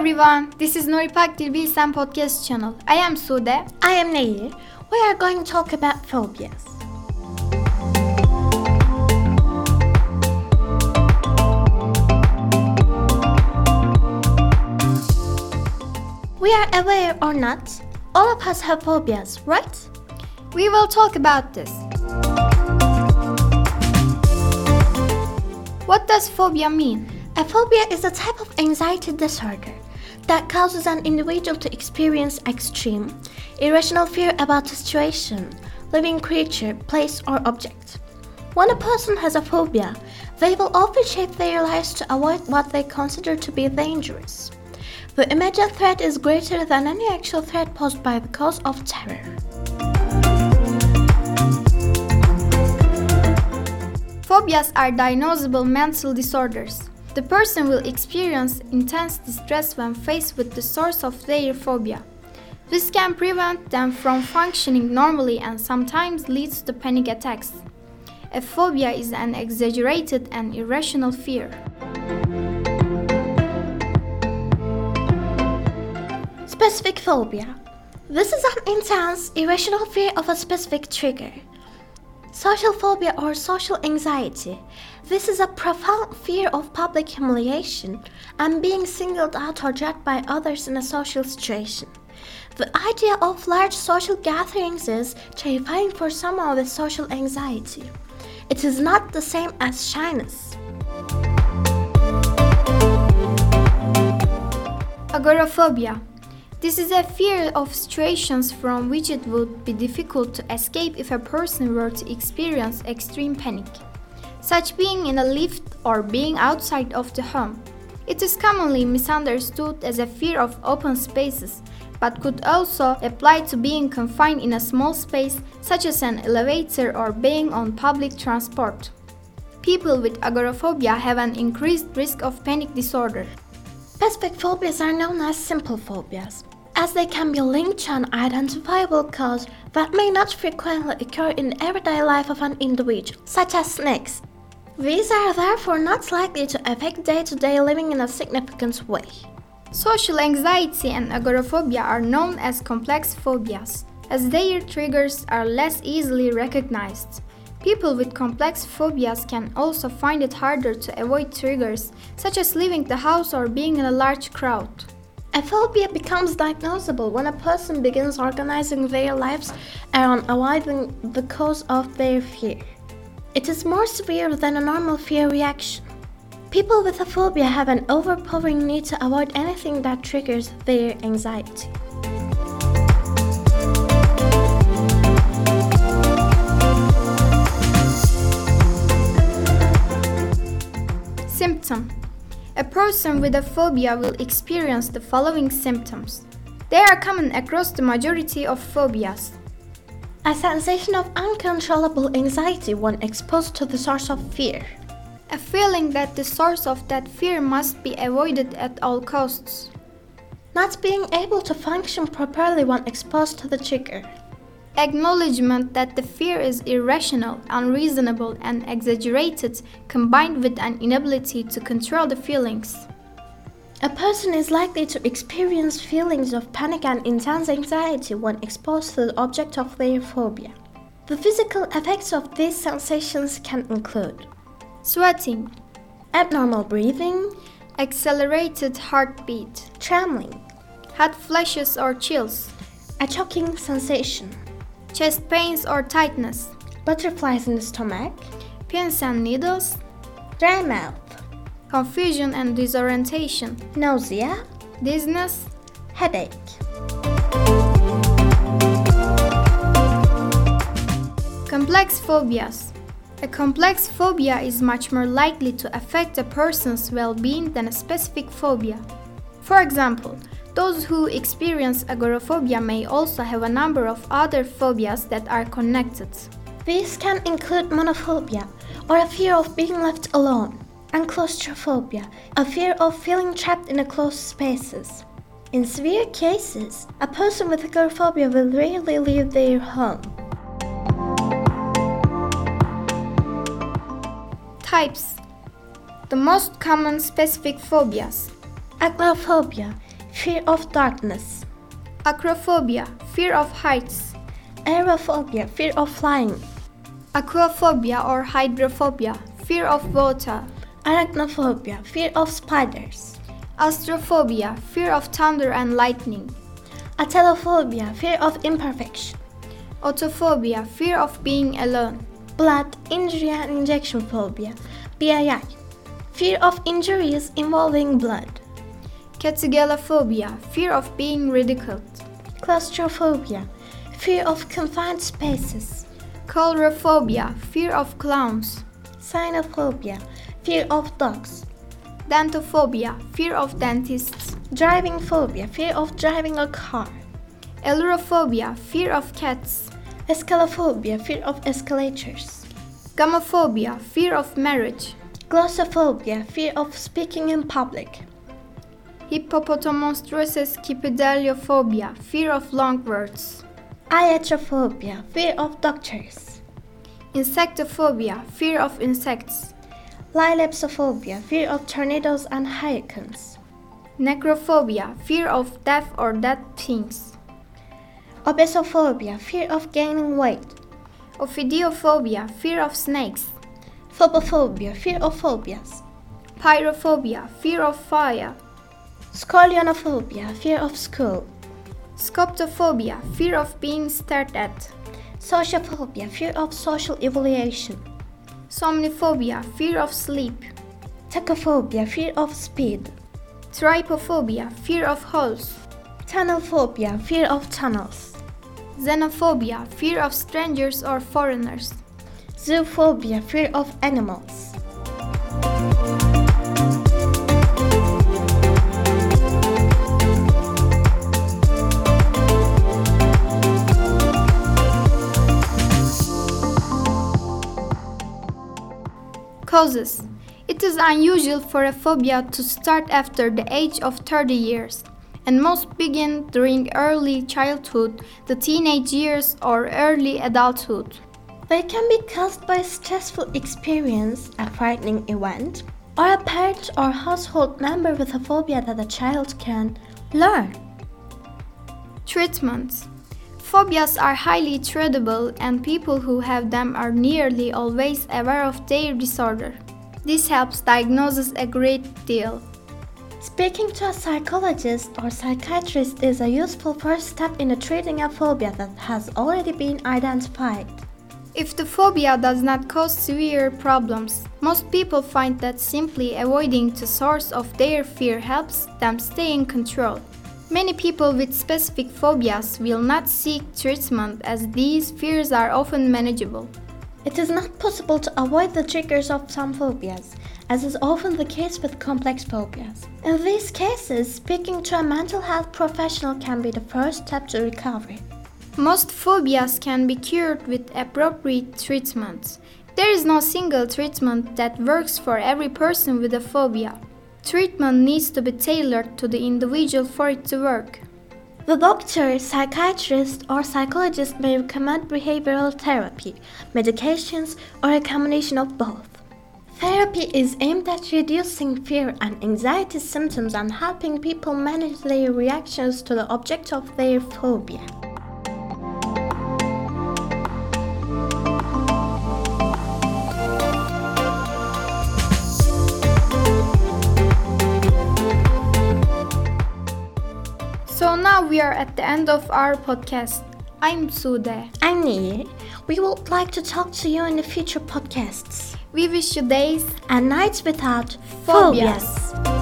everyone, this is Nuripak Dilbilsen podcast channel. I am Sude. I am Nehir. We are going to talk about phobias. We are aware or not, all of us have phobias, right? We will talk about this. What does phobia mean? A phobia is a type of anxiety disorder that causes an individual to experience extreme, irrational fear about a situation, living creature, place, or object. When a person has a phobia, they will often shape their lives to avoid what they consider to be dangerous. The immediate threat is greater than any actual threat posed by the cause of terror. Phobias are diagnosable mental disorders. The person will experience intense distress when faced with the source of their phobia. This can prevent them from functioning normally and sometimes leads to panic attacks. A phobia is an exaggerated and irrational fear. Specific phobia. This is an intense, irrational fear of a specific trigger. Social phobia or social anxiety. This is a profound fear of public humiliation and being singled out or judged by others in a social situation. The idea of large social gatherings is terrifying for someone with social anxiety. It is not the same as shyness. Agoraphobia. This is a fear of situations from which it would be difficult to escape if a person were to experience extreme panic, such as being in a lift or being outside of the home. It is commonly misunderstood as a fear of open spaces, but could also apply to being confined in a small space, such as an elevator or being on public transport. People with agoraphobia have an increased risk of panic disorder. Specific phobias are known as simple phobias as they can be linked to an identifiable cause that may not frequently occur in the everyday life of an individual, such as snakes. These are therefore not likely to affect day to day living in a significant way. Social anxiety and agoraphobia are known as complex phobias, as their triggers are less easily recognized. People with complex phobias can also find it harder to avoid triggers, such as leaving the house or being in a large crowd. A phobia becomes diagnosable when a person begins organizing their lives around avoiding the cause of their fear. It is more severe than a normal fear reaction. People with a phobia have an overpowering need to avoid anything that triggers their anxiety. A person with a phobia will experience the following symptoms. They are common across the majority of phobias. A sensation of uncontrollable anxiety when exposed to the source of fear. A feeling that the source of that fear must be avoided at all costs. Not being able to function properly when exposed to the trigger. Acknowledgement that the fear is irrational, unreasonable, and exaggerated, combined with an inability to control the feelings. A person is likely to experience feelings of panic and intense anxiety when exposed to the object of their phobia. The physical effects of these sensations can include sweating, abnormal breathing, accelerated heartbeat, trembling, hot flashes or chills, a choking sensation chest pains or tightness, butterflies in the stomach, pins and needles, dry mouth, confusion and disorientation, nausea, dizziness, headache. Complex phobias. A complex phobia is much more likely to affect a person's well being than a specific phobia. For example, those who experience agoraphobia may also have a number of other phobias that are connected. These can include monophobia, or a fear of being left alone, and claustrophobia, a fear of feeling trapped in a closed spaces. In severe cases, a person with agoraphobia will rarely leave their home. Types The most common specific phobias Agoraphobia fear of darkness. Acrophobia, fear of heights. Aerophobia, fear of flying. Aquaphobia or hydrophobia, fear of water. Arachnophobia, fear of spiders. Astrophobia, fear of thunder and lightning. Atelophobia, fear of imperfection. Autophobia, fear of being alone. Blood, injury and injection phobia, BII. Fear of injuries involving blood. Catagelophobia, fear of being ridiculed. Claustrophobia, fear of confined spaces. Coulrophobia, fear of clowns. Cynophobia, fear of dogs. Dentophobia, fear of dentists. Driving phobia, fear of driving a car. Ailurophobia, fear of cats. Escalophobia, fear of escalators. Gamophobia, fear of marriage. Glossophobia, fear of speaking in public. Hippopotomonstrosesquippedaliophobia, fear of long words. Iatrophobia, fear of doctors. Insectophobia, fear of insects. Lilapsophobia, fear of tornadoes and hurricanes. Necrophobia, fear of death or dead things. Obesophobia, fear of gaining weight. Ophidiophobia, fear of snakes. Phobophobia, fear of phobias. Pyrophobia, fear of fire. Scolionophobia, fear of school. Scoptophobia, fear of being stared at. Sociophobia, fear of social evaluation. Somniphobia, fear of sleep. Tachophobia, fear of speed. Trypophobia, fear of holes. Tunnelphobia, fear of tunnels. Xenophobia, fear of strangers or foreigners. Zoophobia, fear of animals. Causes It is unusual for a phobia to start after the age of 30 years, and most begin during early childhood, the teenage years, or early adulthood. They can be caused by a stressful experience, a frightening event, or a parent or household member with a phobia that a child can learn. Treatments Phobias are highly treatable, and people who have them are nearly always aware of their disorder. This helps diagnosis a great deal. Speaking to a psychologist or psychiatrist is a useful first step in treating a phobia that has already been identified. If the phobia does not cause severe problems, most people find that simply avoiding the source of their fear helps them stay in control. Many people with specific phobias will not seek treatment as these fears are often manageable. It is not possible to avoid the triggers of some phobias, as is often the case with complex phobias. In these cases, speaking to a mental health professional can be the first step to recovery. Most phobias can be cured with appropriate treatments. There is no single treatment that works for every person with a phobia. Treatment needs to be tailored to the individual for it to work. The doctor, psychiatrist, or psychologist may recommend behavioral therapy, medications, or a combination of both. Therapy is aimed at reducing fear and anxiety symptoms and helping people manage their reactions to the object of their phobia. We are at the end of our podcast. I'm Sude. I'm Nehir. We would like to talk to you in the future podcasts We wish you days and nights without Phobias. phobias.